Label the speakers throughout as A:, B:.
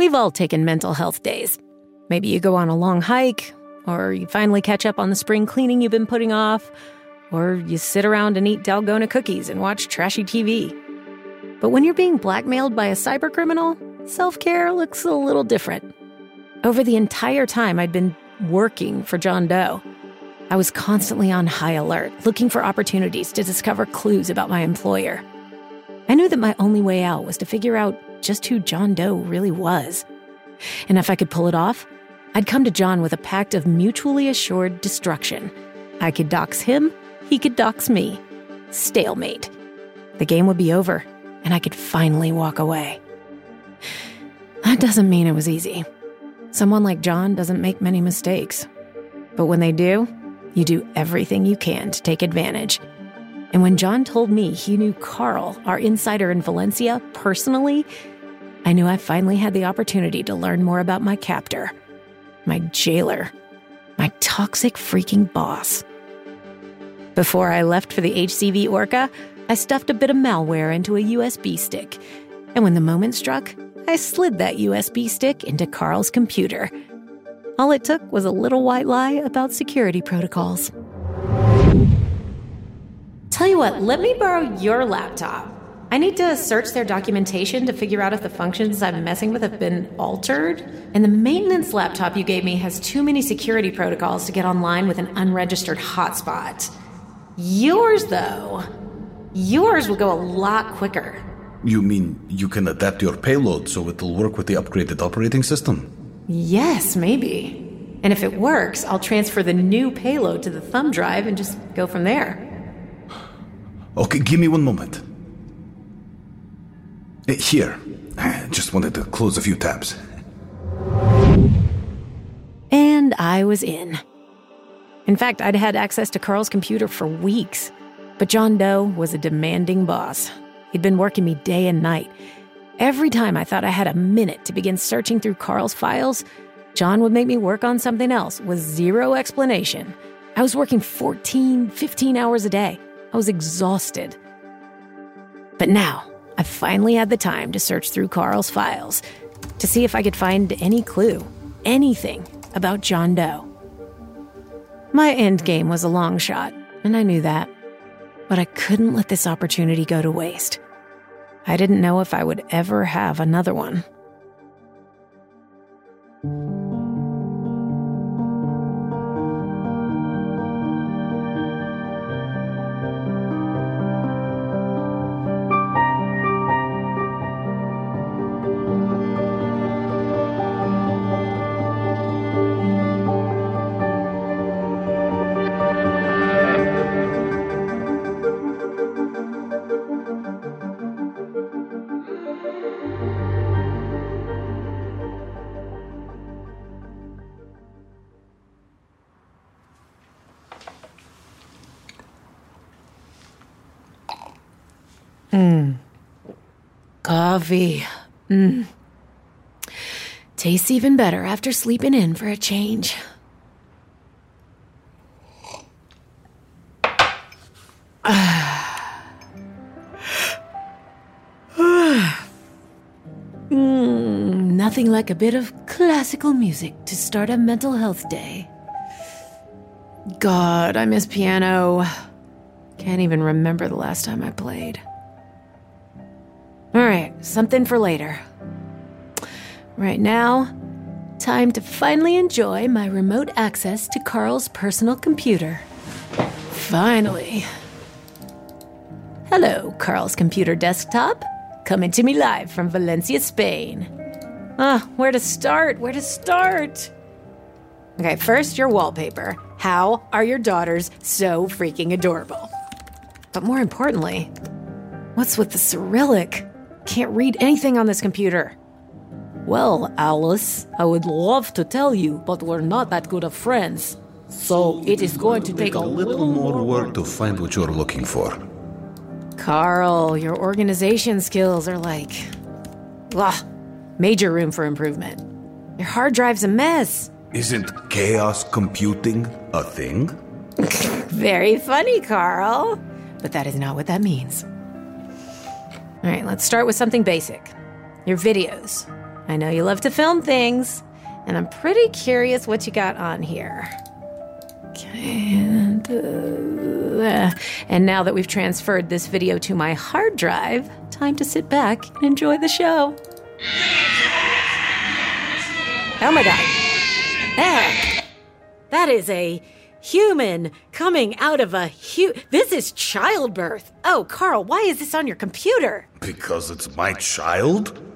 A: We've all taken mental health days. Maybe you go on a long hike, or you finally catch up on the spring cleaning you've been putting off, or you sit around and eat Dalgona cookies and watch trashy TV. But when you're being blackmailed by a cybercriminal, self care looks a little different. Over the entire time I'd been working for John Doe, I was constantly on high alert, looking for opportunities to discover clues about my employer. I knew that my only way out was to figure out just who John Doe really was. And if I could pull it off, I'd come to John with a pact of mutually assured destruction. I could dox him, he could dox me. Stalemate. The game would be over, and I could finally walk away. That doesn't mean it was easy. Someone like John doesn't make many mistakes. But when they do, you do everything you can to take advantage. And when John told me he knew Karl, our insider in Valencia, personally, I knew I finally had the opportunity to learn more about my captor, my jailer, my toxic freaking boss. Before I left for the HCV Orca, I stuffed a bit of malware into a USB stick. And when the moment struck, I slid that USB stick into Karl's computer. All it took was a little white lie about security protocols. Tell you what, let me borrow your laptop. I need to search their documentation to figure out if the functions I'm messing with have been altered. And the maintenance laptop you gave me has too many security protocols to get online with an unregistered hotspot. Yours, though, yours will go a lot quicker.
B: You mean you can adapt your payload so it'll work with the upgraded operating system?
A: Yes, maybe. And if it works, I'll transfer the new payload to the thumb drive and just go from there.
B: Okay, give me one moment. Eh, Here. I just wanted to close a few tabs.
A: And I was in. In fact, I'd had access to Karl's computer for weeks. But John Doe was a demanding boss. He'd been working me day and night. Every time I thought I had a minute to begin searching through Karl's files, John would make me work on something else with zero explanation. I was working 14, 15 hours a day. I was exhausted. But now, I finally had the time to search through Karl's files to see if I could find any clue, anything about John Doe. My end game was a long shot, and I knew that. But I couldn't let this opportunity go to waste. I didn't know if I would ever have another one. Coffee. Mm. Tastes even better after sleeping in for a change. Mm, nothing like a bit of classical music to start a mental health day. God, I miss piano. Can't even remember the last time I played. All right, something for later. Right now, time to finally enjoy my remote access to Karl's personal computer. Finally. Hello, Karl's computer desktop. Coming to me live from Valencia, Spain. Ah, where to start? Where to start? Okay, first, your wallpaper. How are your daughters so freaking adorable? But more importantly, what's with the Cyrillic? Can't read anything on this computer. Well, Alice, I would love to tell you, but we're not that good of friends. So it is going to take
B: a little more work to find what you're looking for.
A: Karl, your organization skills are like. Ugh, major room for improvement. Your hard drive's a mess.
B: Isn't chaos computing a thing?
A: Very funny, Karl. But that is not what that means. All right, let's start with something basic your videos. I know you love to film things, and I'm pretty curious what you got on here. And, uh, and now that we've transferred this video to my hard drive, time to sit back and enjoy the show. Oh my god. Ah, that is a human coming out of a hu- This is childbirth. Oh, Karl, why is this on your computer?
B: Because it's my child?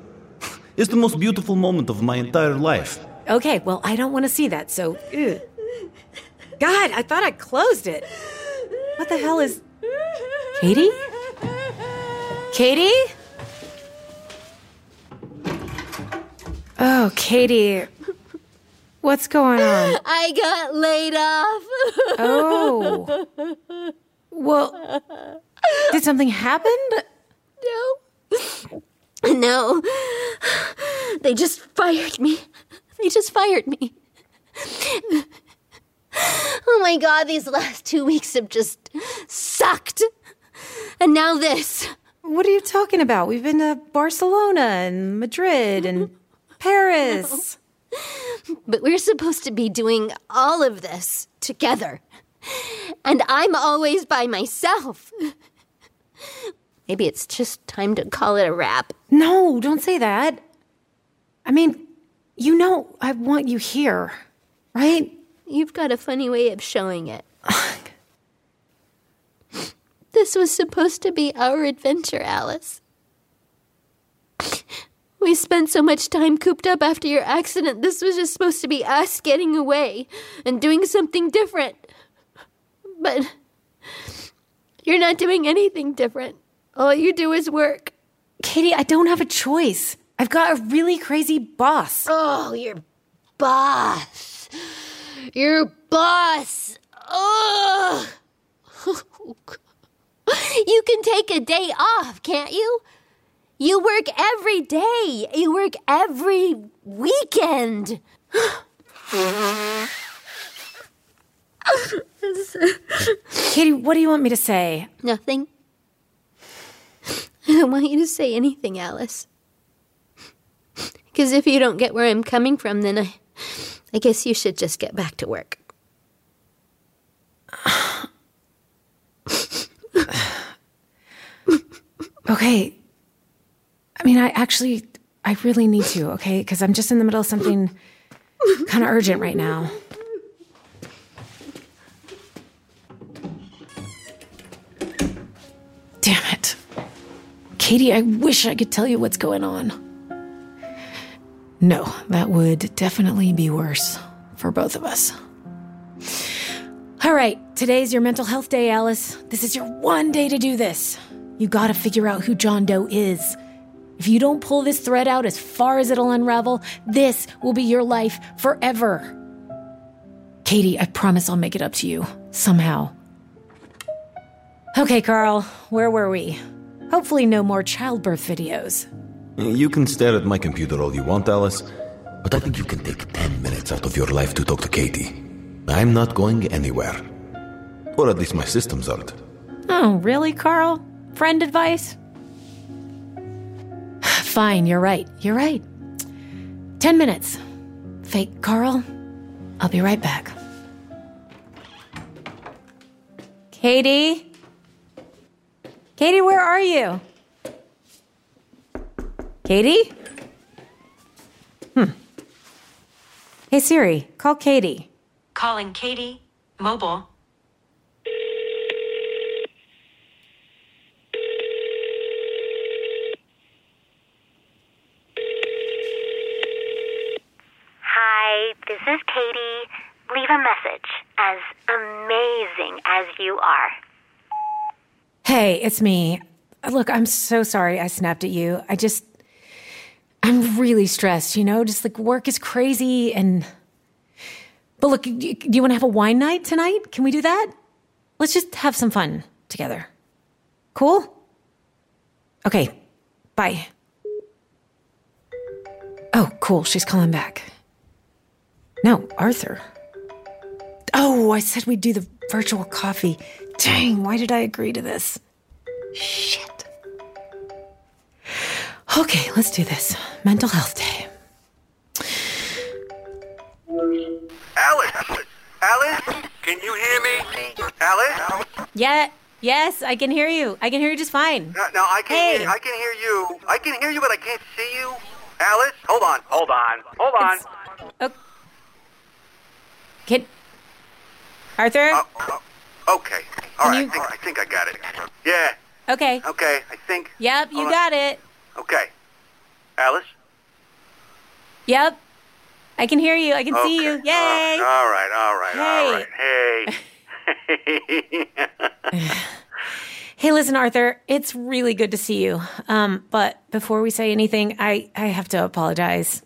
B: It's the most beautiful moment of my entire life.
A: Okay, well, I don't want to see that, so. Ugh. God, I thought I closed it. What the hell is. Katie? Katie? Oh, Katie. What's going on?
C: I got laid off.
A: Oh. Well, did something happen?
C: no. No. They just fired me. They just fired me. Oh my god, these last two weeks have just sucked. And now this.
A: What are you talking about? We've been to Barcelona and Madrid and Paris.
C: But we're supposed to be doing all of this together. And I'm always by myself. Maybe it's just time to call it a wrap.
A: No, don't say that. I mean, you know I want you here, right?
C: You've got a funny way of showing it. this was supposed to be our adventure, Alice. We spent so much time cooped up after your accident. This was just supposed to be us getting away and doing something different. But you're not doing anything different. All you do is work.
A: Katie, I don't have a choice. I've got a really crazy boss.
C: Oh, your boss. Your boss. Ugh. you can take a day off, can't you? You work every day. You work every weekend.
A: Katie, what do you want me to say?
C: Nothing. I don't want you to say anything, Alice. Because if you don't get where I'm coming from, then I, I guess you should just get back to work.
A: Okay. I mean, I actually, I really need to, okay? Because I'm just in the middle of something kind of urgent right now. Damn it. Katie, I wish I could tell you what's going on. No, that would definitely be worse for both of us. All right, today's your mental health day, Alice. This is your one day to do this. You gotta figure out who John Doe is. If you don't pull this thread out as far as it'll unravel, this will be your life forever. Katie, I promise I'll make it up to you, somehow. Okay, Karl, where were we? Hopefully, no more childbirth videos.
B: You can stare at my computer all you want, Alice, but I think you can take 10 minutes out of your life to talk to Katie. I'm not going anywhere. Or at least my systems aren't.
A: Oh, really, Karl? Friend advice? Fine, you're right. You're right. Ten minutes. Fake Karl, I'll be right back. Katie? Katie, where are you? Katie? Hmm. Hey Siri, call Katie.
D: Calling Katie. Mobile.
E: Hi, this is Katie. Message. As amazing as you are.
A: Hey, it's me. Look, I'm so sorry I snapped at you. I just. I'm really stressed, you know? Just like work is crazy and. But look, do you want to have a wine night tonight? Can we do that? Let's just have some fun together. Cool? Okay, bye. Oh, cool. She's calling back. No, Arthur. Oh, I said we'd do the virtual coffee. Dang, why did I agree to this? Shit. Okay, let's do this. Mental Health Day. Alice! Alice? Can you hear me? Alice? Yeah. Yes, I can hear you. I can hear you just fine.
F: No, no I can.
A: Hey.
F: Hear, I can hear you. I can hear you, but I can't see you. Alice, hold on, hold on, hold on. Okay.
A: Oh. Can Arthur?
F: Oh, oh, okay. All right.
A: you-
F: I think I think I got it. Yeah.
A: okay.
F: Okay. I think.
A: Yep, you
F: Hold on.
A: got it.
F: Okay. Alice.
A: Yep. I can hear you. I can see you. Yay!
F: All right. All right. All right.
A: Hey.
F: Hey.
A: Hey, listen, Arthur, it's really good to see you. Um, but before we say anything, I, I have to apologize.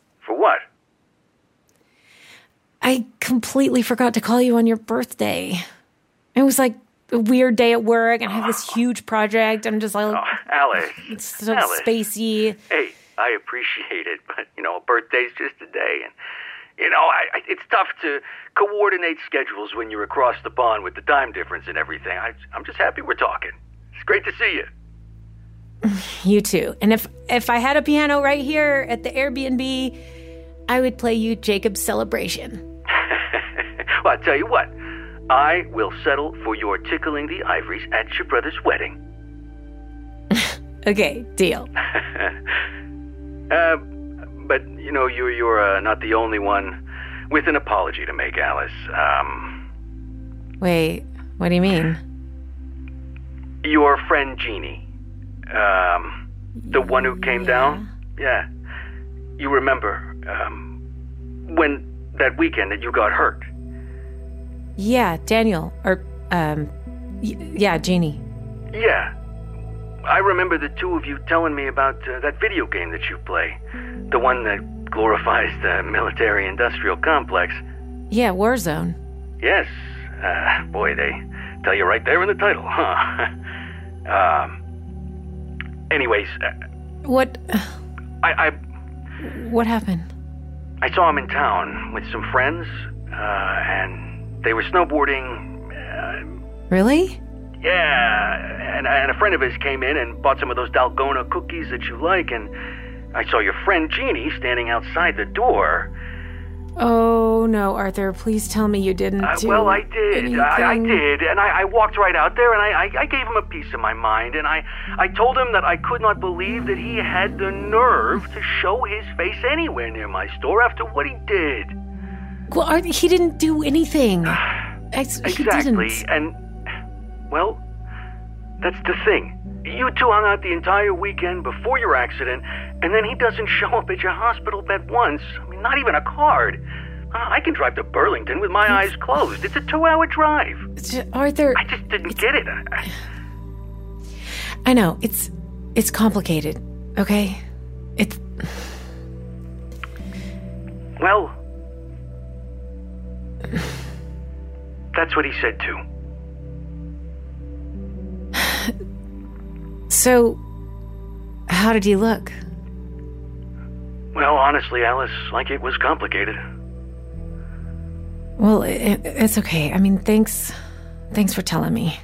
A: I completely forgot to call you on your birthday. It was like a weird day at work, and I have this huge project. I'm just like,
F: Oh, Alice.
A: it's so spacey.
F: Hey, I appreciate it, but you know, a birthday's just a day, and you know, I, I, it's tough to coordinate schedules when you're across the pond with the time difference and everything. I, I'm just happy we're talking. It's great to see you.
A: You too. And if if I had a piano right here at the Airbnb, I would play you Jacob's Celebration.
F: Well, I tell you what, I will settle for your tickling the ivories at your brother's wedding.
A: Okay, deal.
F: Uh, but you know, you're you're uh, not the only one with an apology to make, Alice. Um,
A: Wait, what do you mean?
F: your friend Jeannie, um, the one who came down. Yeah, you remember um, when that weekend that you got hurt.
A: Yeah, Daniel, or um, y- yeah, Jeannie.
F: Yeah. I remember the two of you telling me about uh, that video game that you play. The one that glorifies the military industrial complex.
A: Yeah, Warzone.
F: Yes. Uh, boy, they tell you right there in the title, huh? um, anyways, uh,
A: What?
F: I, I,
A: What happened?
F: I saw him in town with some friends, uh, and they were snowboarding. Uh,
A: Really?
F: Yeah, and, and a friend of his came in and bought some of those Dalgona cookies that you like, and I saw your friend Jeannie standing outside the door.
A: Oh no, Arthur! Please tell me you didn't
F: Uh,
A: do.
F: well, I did. I, I did, and I, I walked right out there, and I, I, I gave him a piece of my mind, and I, I told him that I could not believe that he had the nerve to show his face anywhere near my store after what he did.
A: Well, Arthur, he didn't do anything. Ex-
F: Exactly, and well, that's the thing. You two hung out the entire weekend before your accident, and then he doesn't show up at your hospital bed once. I mean, not even a card. Uh, I can drive to Burlington with my eyes closed. It's a two-hour drive.
A: Arthur,
F: I just didn't get it. I-
A: I know it's it's complicated. Okay, it's
F: Well, that's what he said too.
A: so. How did he look?
F: Well, honestly, Alice, like it was complicated.
A: Well, it, it's okay. I mean, thanks, thanks for telling me.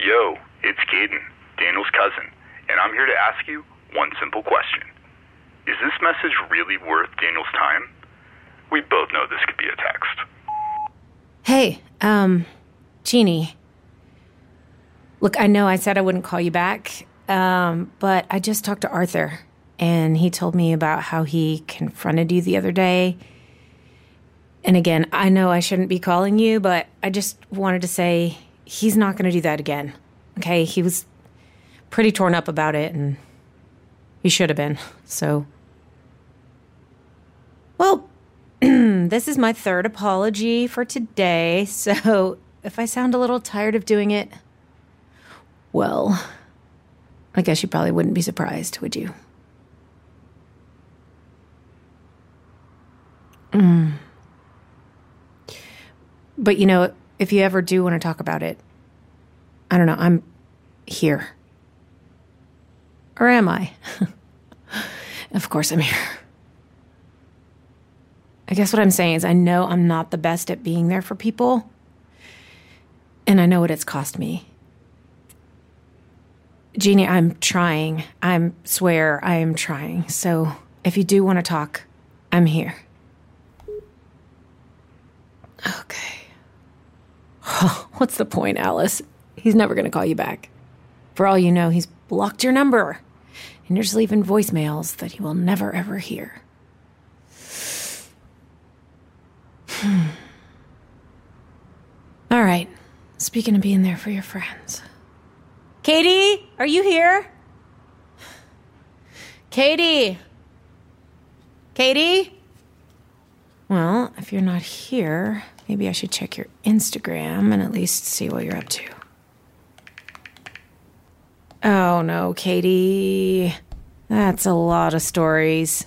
G: Yo, it's Kaden, Daniel's cousin, and I'm here to ask you one simple question. Is this message really worth Daniel's time? We both know this could be a text.
A: Hey, um, Jeannie. Look, I know I said I wouldn't call you back, um, but I just talked to Arthur, and he told me about how he confronted you the other day. And again, I know I shouldn't be calling you, but I just wanted to say he's not going to do that again. Okay? He was pretty torn up about it, and he should have been. So, well, this is my third apology for today, so if I sound a little tired of doing it, well, I guess you probably wouldn't be surprised, would you? Mm. But you know, if you ever do want to talk about it, I don't know, I'm here. Or am I? of course I'm here. I guess what I'm saying is, I know I'm not the best at being there for people, and I know what it's cost me. Jeannie, I'm trying. I swear I am trying. So If you do want to talk, I'm here. Okay. What's the point, Alice? He's never going to call you back. For all you know, he's blocked your number. And you're just leaving voicemails that he will never ever hear. Hmm. All right. Speaking of being there for your friends. Katie, are you here? Katie. Katie? Well, if you're not here, maybe I should check your Instagram and at least see what you're up to. Oh no, Katie. That's a lot of stories.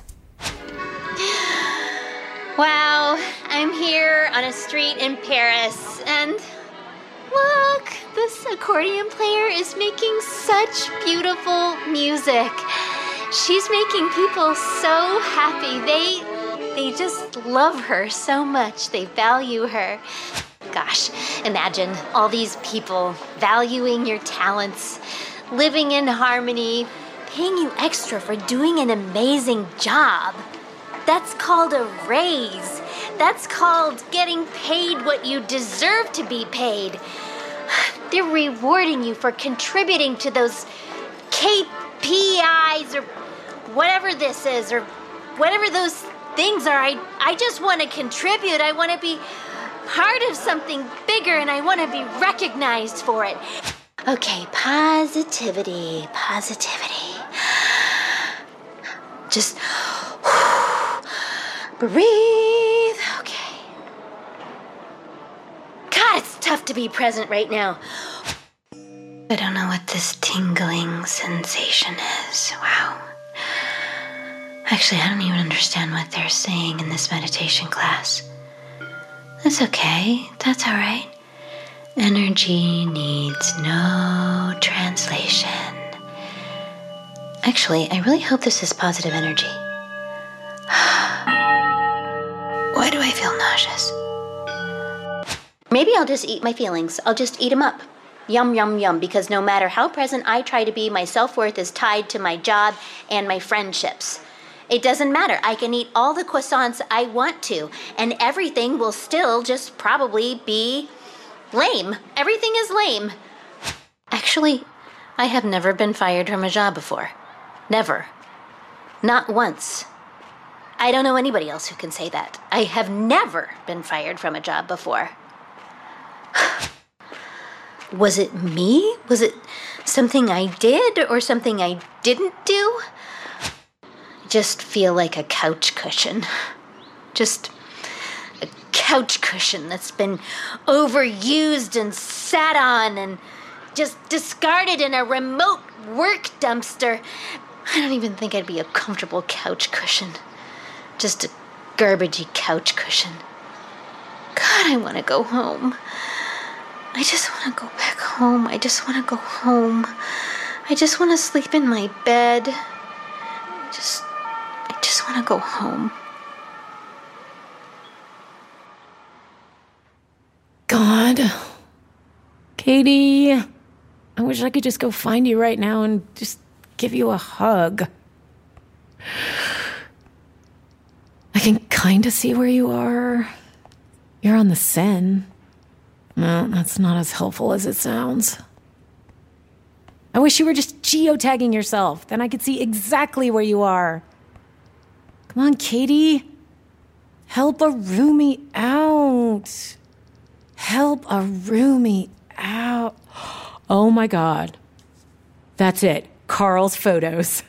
C: Wow, I'm here on a street in Paris, and look, this accordion player is making such beautiful music. She's making people so happy. They they just love her so much. They value her. Gosh, imagine all these people valuing your talents, living in harmony, paying you extra for doing an amazing job. That's called a raise. That's called getting paid what you deserve to be paid. They're rewarding you for contributing to those KPIs or whatever this is or whatever those things are. I, I just want to contribute. I want to be part of something bigger and I want to be recognized for it. Okay, positivity, positivity. Just breathe. Okay. God, it's tough to be present right now. I don't know what this tingling sensation is. Wow. Actually, I don't even understand what they're saying in this meditation class. That's okay. That's all right. Energy needs no translation. Actually, I really hope this is positive energy. Why do I feel nauseous? Maybe I'll just eat my feelings. I'll just eat them up. Yum, yum, yum, because no matter how present I try to be, my self worth is tied to my job and my friendships. It doesn't matter. I can eat all the croissants I want to, and everything will still just probably be lame. Everything is lame. Actually, I have never been fired from a job before. Never. Not once. I don't know anybody else who can say that. I have never been fired from a job before. Was it me? Was it something I did or something I didn't do? I just feel like a couch cushion. Just couch cushion that's been overused and sat on and just discarded in a remote work dumpster. I don't even think I'd be a comfortable couch cushion. Just a garbagey couch cushion. God, I want to go home. I just want to go back home. I just want to go home. I just want to sleep in my bed. I just I just want to go home.
A: God. Katie, I wish I could just go find you right now and just give you a hug. I can kind of see where you are. You're on the Seine. No, that's not as helpful as it sounds. I wish you were just geotagging yourself. Then I could see exactly where you are. Come on, Katie. Help a roomie out. Help a roomie out. Oh my God. That's it. Karl's photos.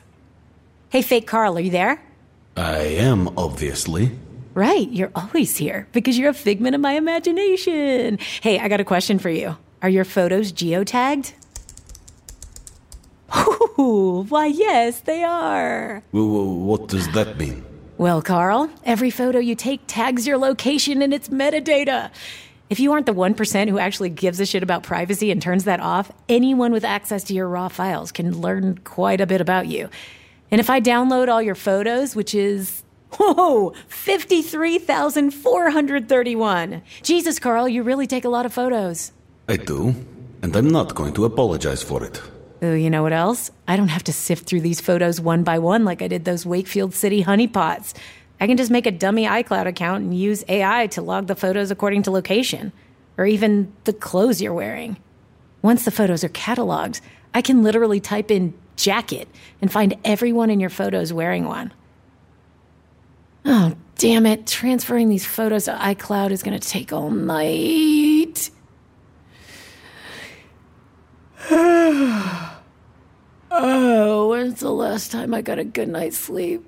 A: Hey, fake Karl, are you there?
B: I am, obviously.
A: Right, you're always here because you're a figment of my imagination. Hey, I got a question for you. Are your photos geotagged? Ooh, why, yes, they are.
B: What does that mean?
A: Well, Karl, every photo you take tags your location in its metadata. If you aren't the 1% who actually gives a shit about privacy and turns that off, anyone with access to your raw files can learn quite a bit about you. And if I download all your photos, which is, whoa, 53,431. Jesus, Karl, you really take a lot of photos.
B: I do, and I'm not going to apologize for it.
A: Ooh, you know what else? I don't have to sift through these photos one by one like I did those Wakefield City honeypots. I can just make a dummy iCloud account and use AI to log the photos according to location, or even the clothes you're wearing. Once the photos are cataloged, I can literally type in jacket and find everyone in your photos wearing one. Oh, damn it. Transferring these photos to iCloud is going to take all night. oh, when's the last time I got a good night's sleep?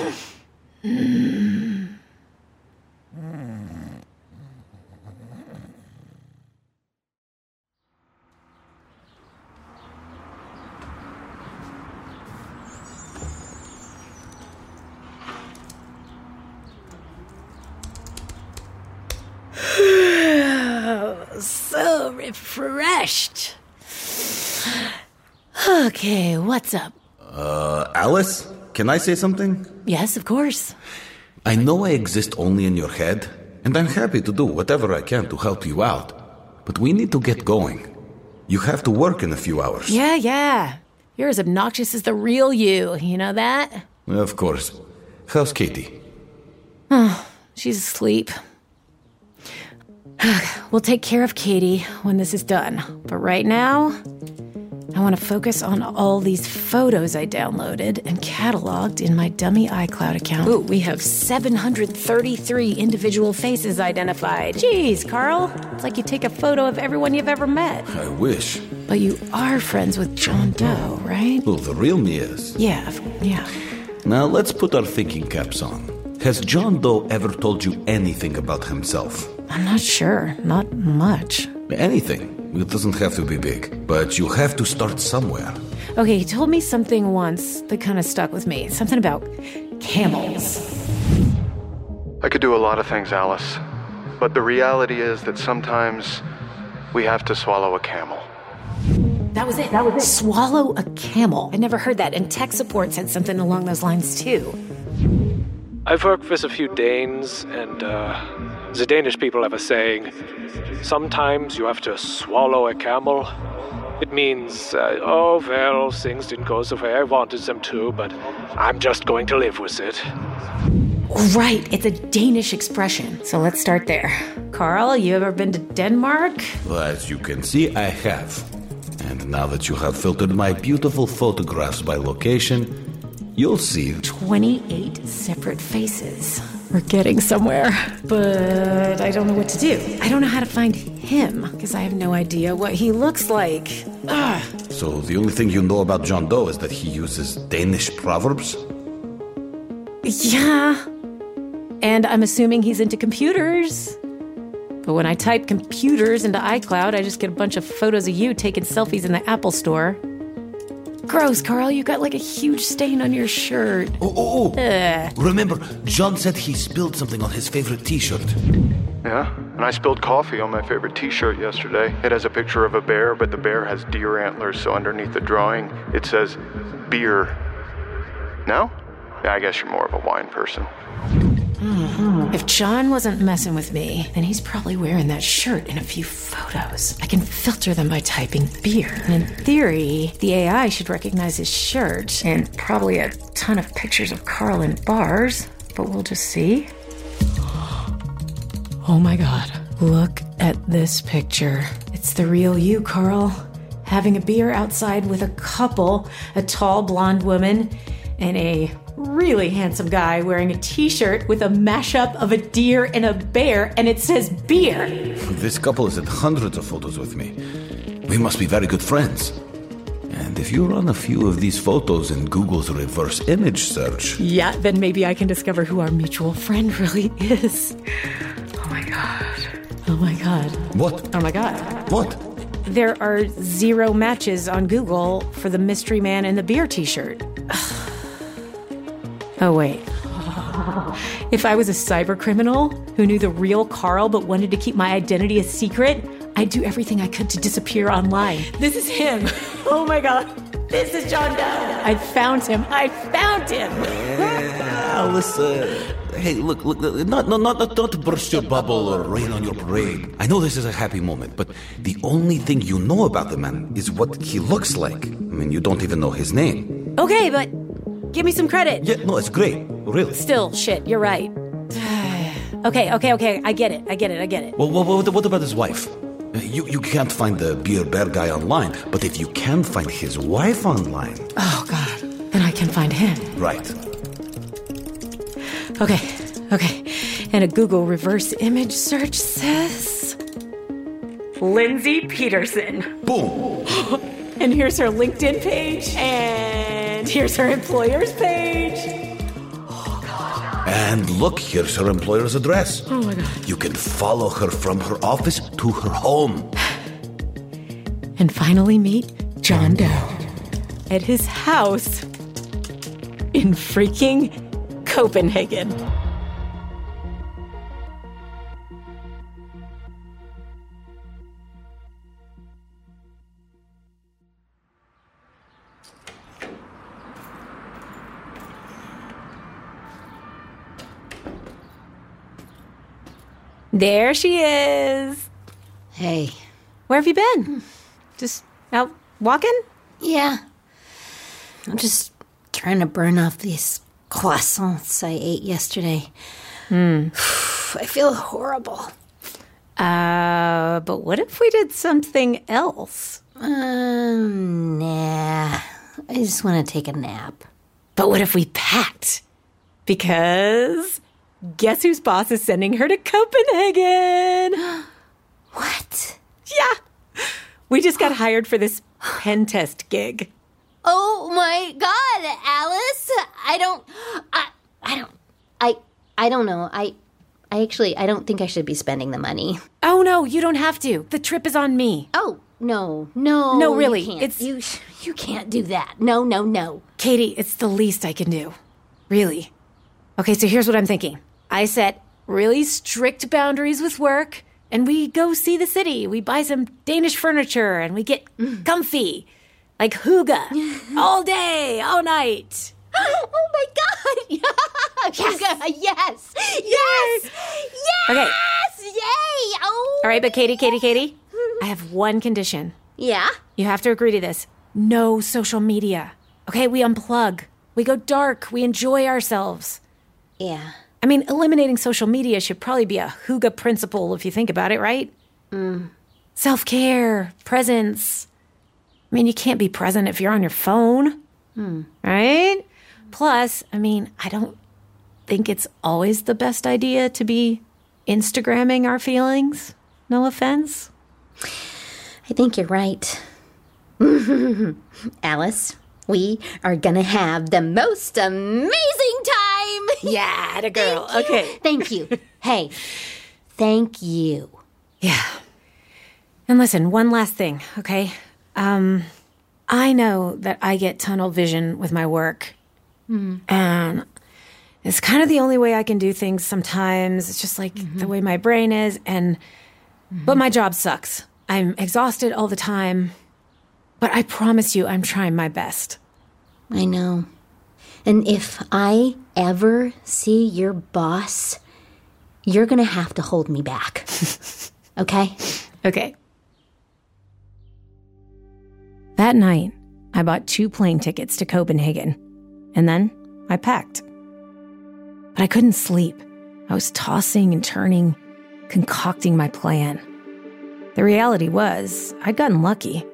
A: so refreshed. Okay, what's up?
B: Uh, Alice, can I say something?
A: Yes, of course.
B: I know I exist only in your head, and I'm happy to do whatever I can to help you out. But we need to get going. You have to work in a few hours.
A: Yeah, yeah. You're as obnoxious as the real you. You know that?
B: Of course. How's Katie?
A: Oh, she's asleep. we'll take care of Katie when this is done. But right now, I want to focus on all these photos I downloaded and cataloged in my dummy iCloud account. Ooh, we have 733 individual faces identified. Jeez, Karl. It's like you take a photo of everyone you've ever met.
B: I wish.
A: But you are friends with John Doe, right?
B: Well, the real me is.
A: Yeah, yeah.
B: Now let's put our thinking caps on. Has John Doe ever told you anything about himself?
A: I'm not sure. Not much.
B: Anything. It doesn't have to be big, but you have to start somewhere.
A: Okay, he told me something once that kind of stuck with me. Something about camels.
H: I could do a lot of things, Alice. But the reality is that sometimes we have to swallow a camel.
A: That was it. That was it. Swallow a camel. I never heard that, and tech support said something along those lines too.
I: I've worked with a few Danes, and uh, the Danish people have a saying sometimes you have to swallow a camel. It means, uh, oh, well, things didn't go the way I wanted them to, but I'm just going to live with it.
A: Right, it's a Danish expression. So let's start there. Karl, you ever been to Denmark?
B: Well, as you can see, I have. And now that you have filtered my beautiful photographs by location, you'll see
A: 28 separate faces. We're getting somewhere. But I don't know what to do. I don't know how to find him, because I have no idea what he looks like. Ugh.
B: So the only thing you know about John Doe is that he uses Danish proverbs?
A: Yeah. And I'm assuming he's into computers. But when I type computers into iCloud, I just get a bunch of photos of you taking selfies in the Apple store. Gross, Karl, you got like a huge stain on your shirt.
B: Oh, oh, oh. Remember, John said he spilled something on his favorite t shirt.
H: Yeah, and I spilled coffee on my favorite t shirt yesterday. It has a picture of a bear, but the bear has deer antlers, so underneath the drawing, it says beer. No? Yeah, I guess you're more of a wine person. Mm-hmm.
A: If John wasn't messing with me, then he's probably wearing that shirt in a few photos. I can filter them by typing beer. And in theory, the AI should recognize his shirt and probably a ton of pictures of Karl in bars, but we'll just see. Oh my god. Look at this picture. It's the real you, Karl. Having a beer outside with a couple, a tall blonde woman, and a really handsome guy wearing a t shirt with a mashup of a deer and a bear, and it says beer.
B: This couple is in hundreds of photos with me. We must be very good friends. And if you run a few of these photos in Google's reverse image search,
A: Yeah, then maybe I can discover who our mutual friend really is. Oh my god. Oh my god.
B: what?
A: Oh my god.
B: What?
A: There are zero matches on Google for the mystery man in the beer t shirt. Oh, wait. If I was a cyber criminal who knew the real Karl but wanted to keep my identity a secret, I'd do everything I could to disappear online. This is him. Oh my god. This is John Doe. I found him. I found him.
B: Alice, uh, hey, look, look, look, not, not, not, not, not to burst your bubble or rain on your parade. I know this is a happy moment, but the only thing you know about the man is what he looks like. I mean, you don't even know his name.
A: Okay, but give me some credit.
B: Yeah, no, it's great, really.
A: Still, shit, you're right. okay, okay, okay, I get it, I get it, I get it.
B: Well, what, what, what about his wife? Uh, You, you can't find the beer bear guy online, but if you can find his wife online,
A: Oh, God. Then I can find him.
B: right?
A: Okay, okay. And a Google reverse image search says. Lindsay Peterson.
B: Boom.
A: And here's her LinkedIn page. And here's her employer's page.
B: And look, here's her employer's address.
A: Oh my God.
B: You can follow her from her office to her home.
A: And finally meet John Doe at his house in freaking Copenhagen. There she is.
C: Hey.
A: Where have you been? Just out walking?
C: Yeah. I'm just trying to burn off these croissants I ate yesterday. I feel horrible.
A: Uh, but what if we did something else?
C: Um, nah. I just want to take a nap.
A: But what if we packed? Because guess whose boss is sending her to Copenhagen?
C: What?
A: yeah. We just got hired for this pen test gig.
C: Oh my god, Alice! I don't I I don't I I don't know. I I actually I don't think I should be spending the money.
A: Oh no, you don't have to. The trip is on me.
C: Oh, no. No.
A: No,
C: you
A: really,
C: can't.
A: it's-
C: you you can't do that. No, no, no.
A: Katie, it's the least I can do. Really. Okay, so here's what I'm thinking I set really strict boundaries with work, and we go see the city. We buy some Danish furniture, and we get mm. comfy. Like hygge. all day, all night.
C: Oh my god. yes. yes. Yes. Yes.
A: Okay.
C: Yay. Oh.
A: All right, but Katie, Katie, Katie, I have one condition.
C: Yeah.
A: You have to agree to this. No social media. Okay, we unplug. We go dark. We enjoy ourselves.
C: Yeah.
A: I mean, eliminating social media should probably be a hygge principle if you think about it, right? Mm. Self care, presence. I mean, you can't be present if you're on your phone, hmm. right? Plus, I mean, I don't think it's always the best idea to be Instagramming our feelings. No offense.
C: I think you're right. Alice, we are gonna have the most amazing time.
A: Yeah, a girl. Okay.
C: Thank you. hey, thank you.
A: Yeah. And listen, one last thing, okay? Um, I know that I get tunnel vision with my work. Hmm. And it's kind of the only way I can do things sometimes. It's just like the mm-hmm. way my brain is. And, mm-hmm. but my job sucks. I'm exhausted all the time. But I promise you, I'm trying my best.
C: I know. And if I ever see your boss, you're gonna have to hold me back. okay?
A: Okay. That night, I bought two plane tickets to Copenhagen, and then I packed. But I couldn't sleep. I was tossing and turning, concocting my plan. The reality was, I'd gotten lucky.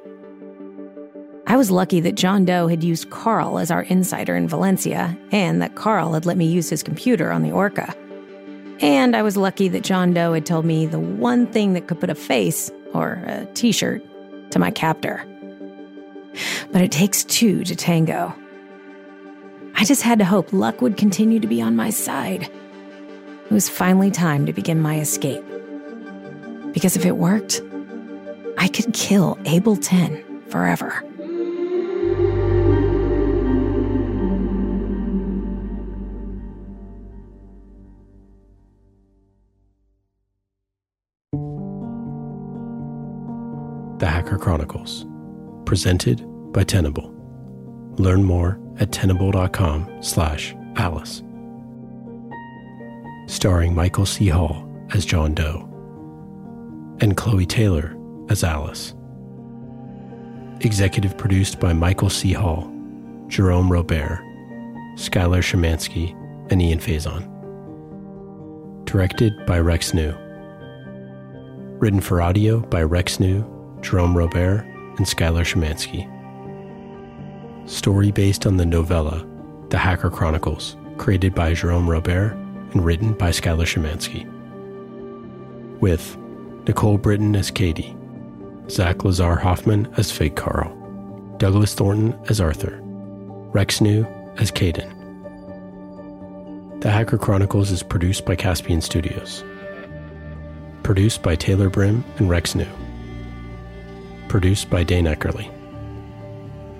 A: I was lucky that John Doe had used Karl as our insider in Valencia, and that Karl had let me use his computer on the Orca. And I was lucky that John Doe had told me the one thing that could put a face, or a t shirt, to my captor. But it takes two to tango. I just had to hope luck would continue to be on my side. It was finally time to begin my escape. Because if it worked, I could kill Abel 10 forever.
J: The Hacker Chronicles, presented by Tenable. Learn more at tenable.com slash Alice. starring Michael C. Hall as John Doe and Chloe Taylor as Alice. Executive produced by Michael C. Hall, Jerome Robert, Skyler Schmanski, and Ian Faison. Directed by Rex New. Written for audio by Rex New, Jerome Robert, and Skyler Schmanski. Story based on the novella The Hacker Chronicles, created by Jerome Robert and written by Skyler Schmanski. With Nicole Britton as Katie, Zach Lavar Hoffman as Fake Karl, Douglas Thornton as Arthur, Rex New as Kaden. The Hacker Chronicles is produced by Caspian Studios. Produced by Taylor Brim and Rex New. Produced by Dane Eckerle.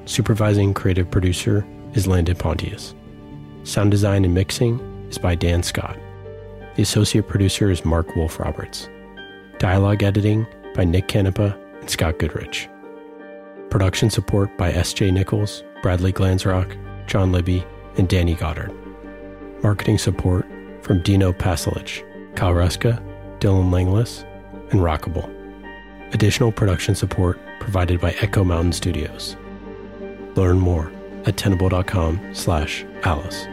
J: Supervising creative producer is Landon Pontius. Sound design and mixing is by Dan Scott. The associate producer is Mark Wolf Roberts. Dialogue editing by Nick Canepa and Scott Goodrich. Production support by S.J. Nichols, Bradley Glanzrock, Jon Libbey, and Dani Godard. Marketing support from Dino Pasalic, Kyle Rusca, Dylan Langlois, and Rockable. Additional production support provided by Echo Mountain Studios. Learn more at tenable.com slash Alice.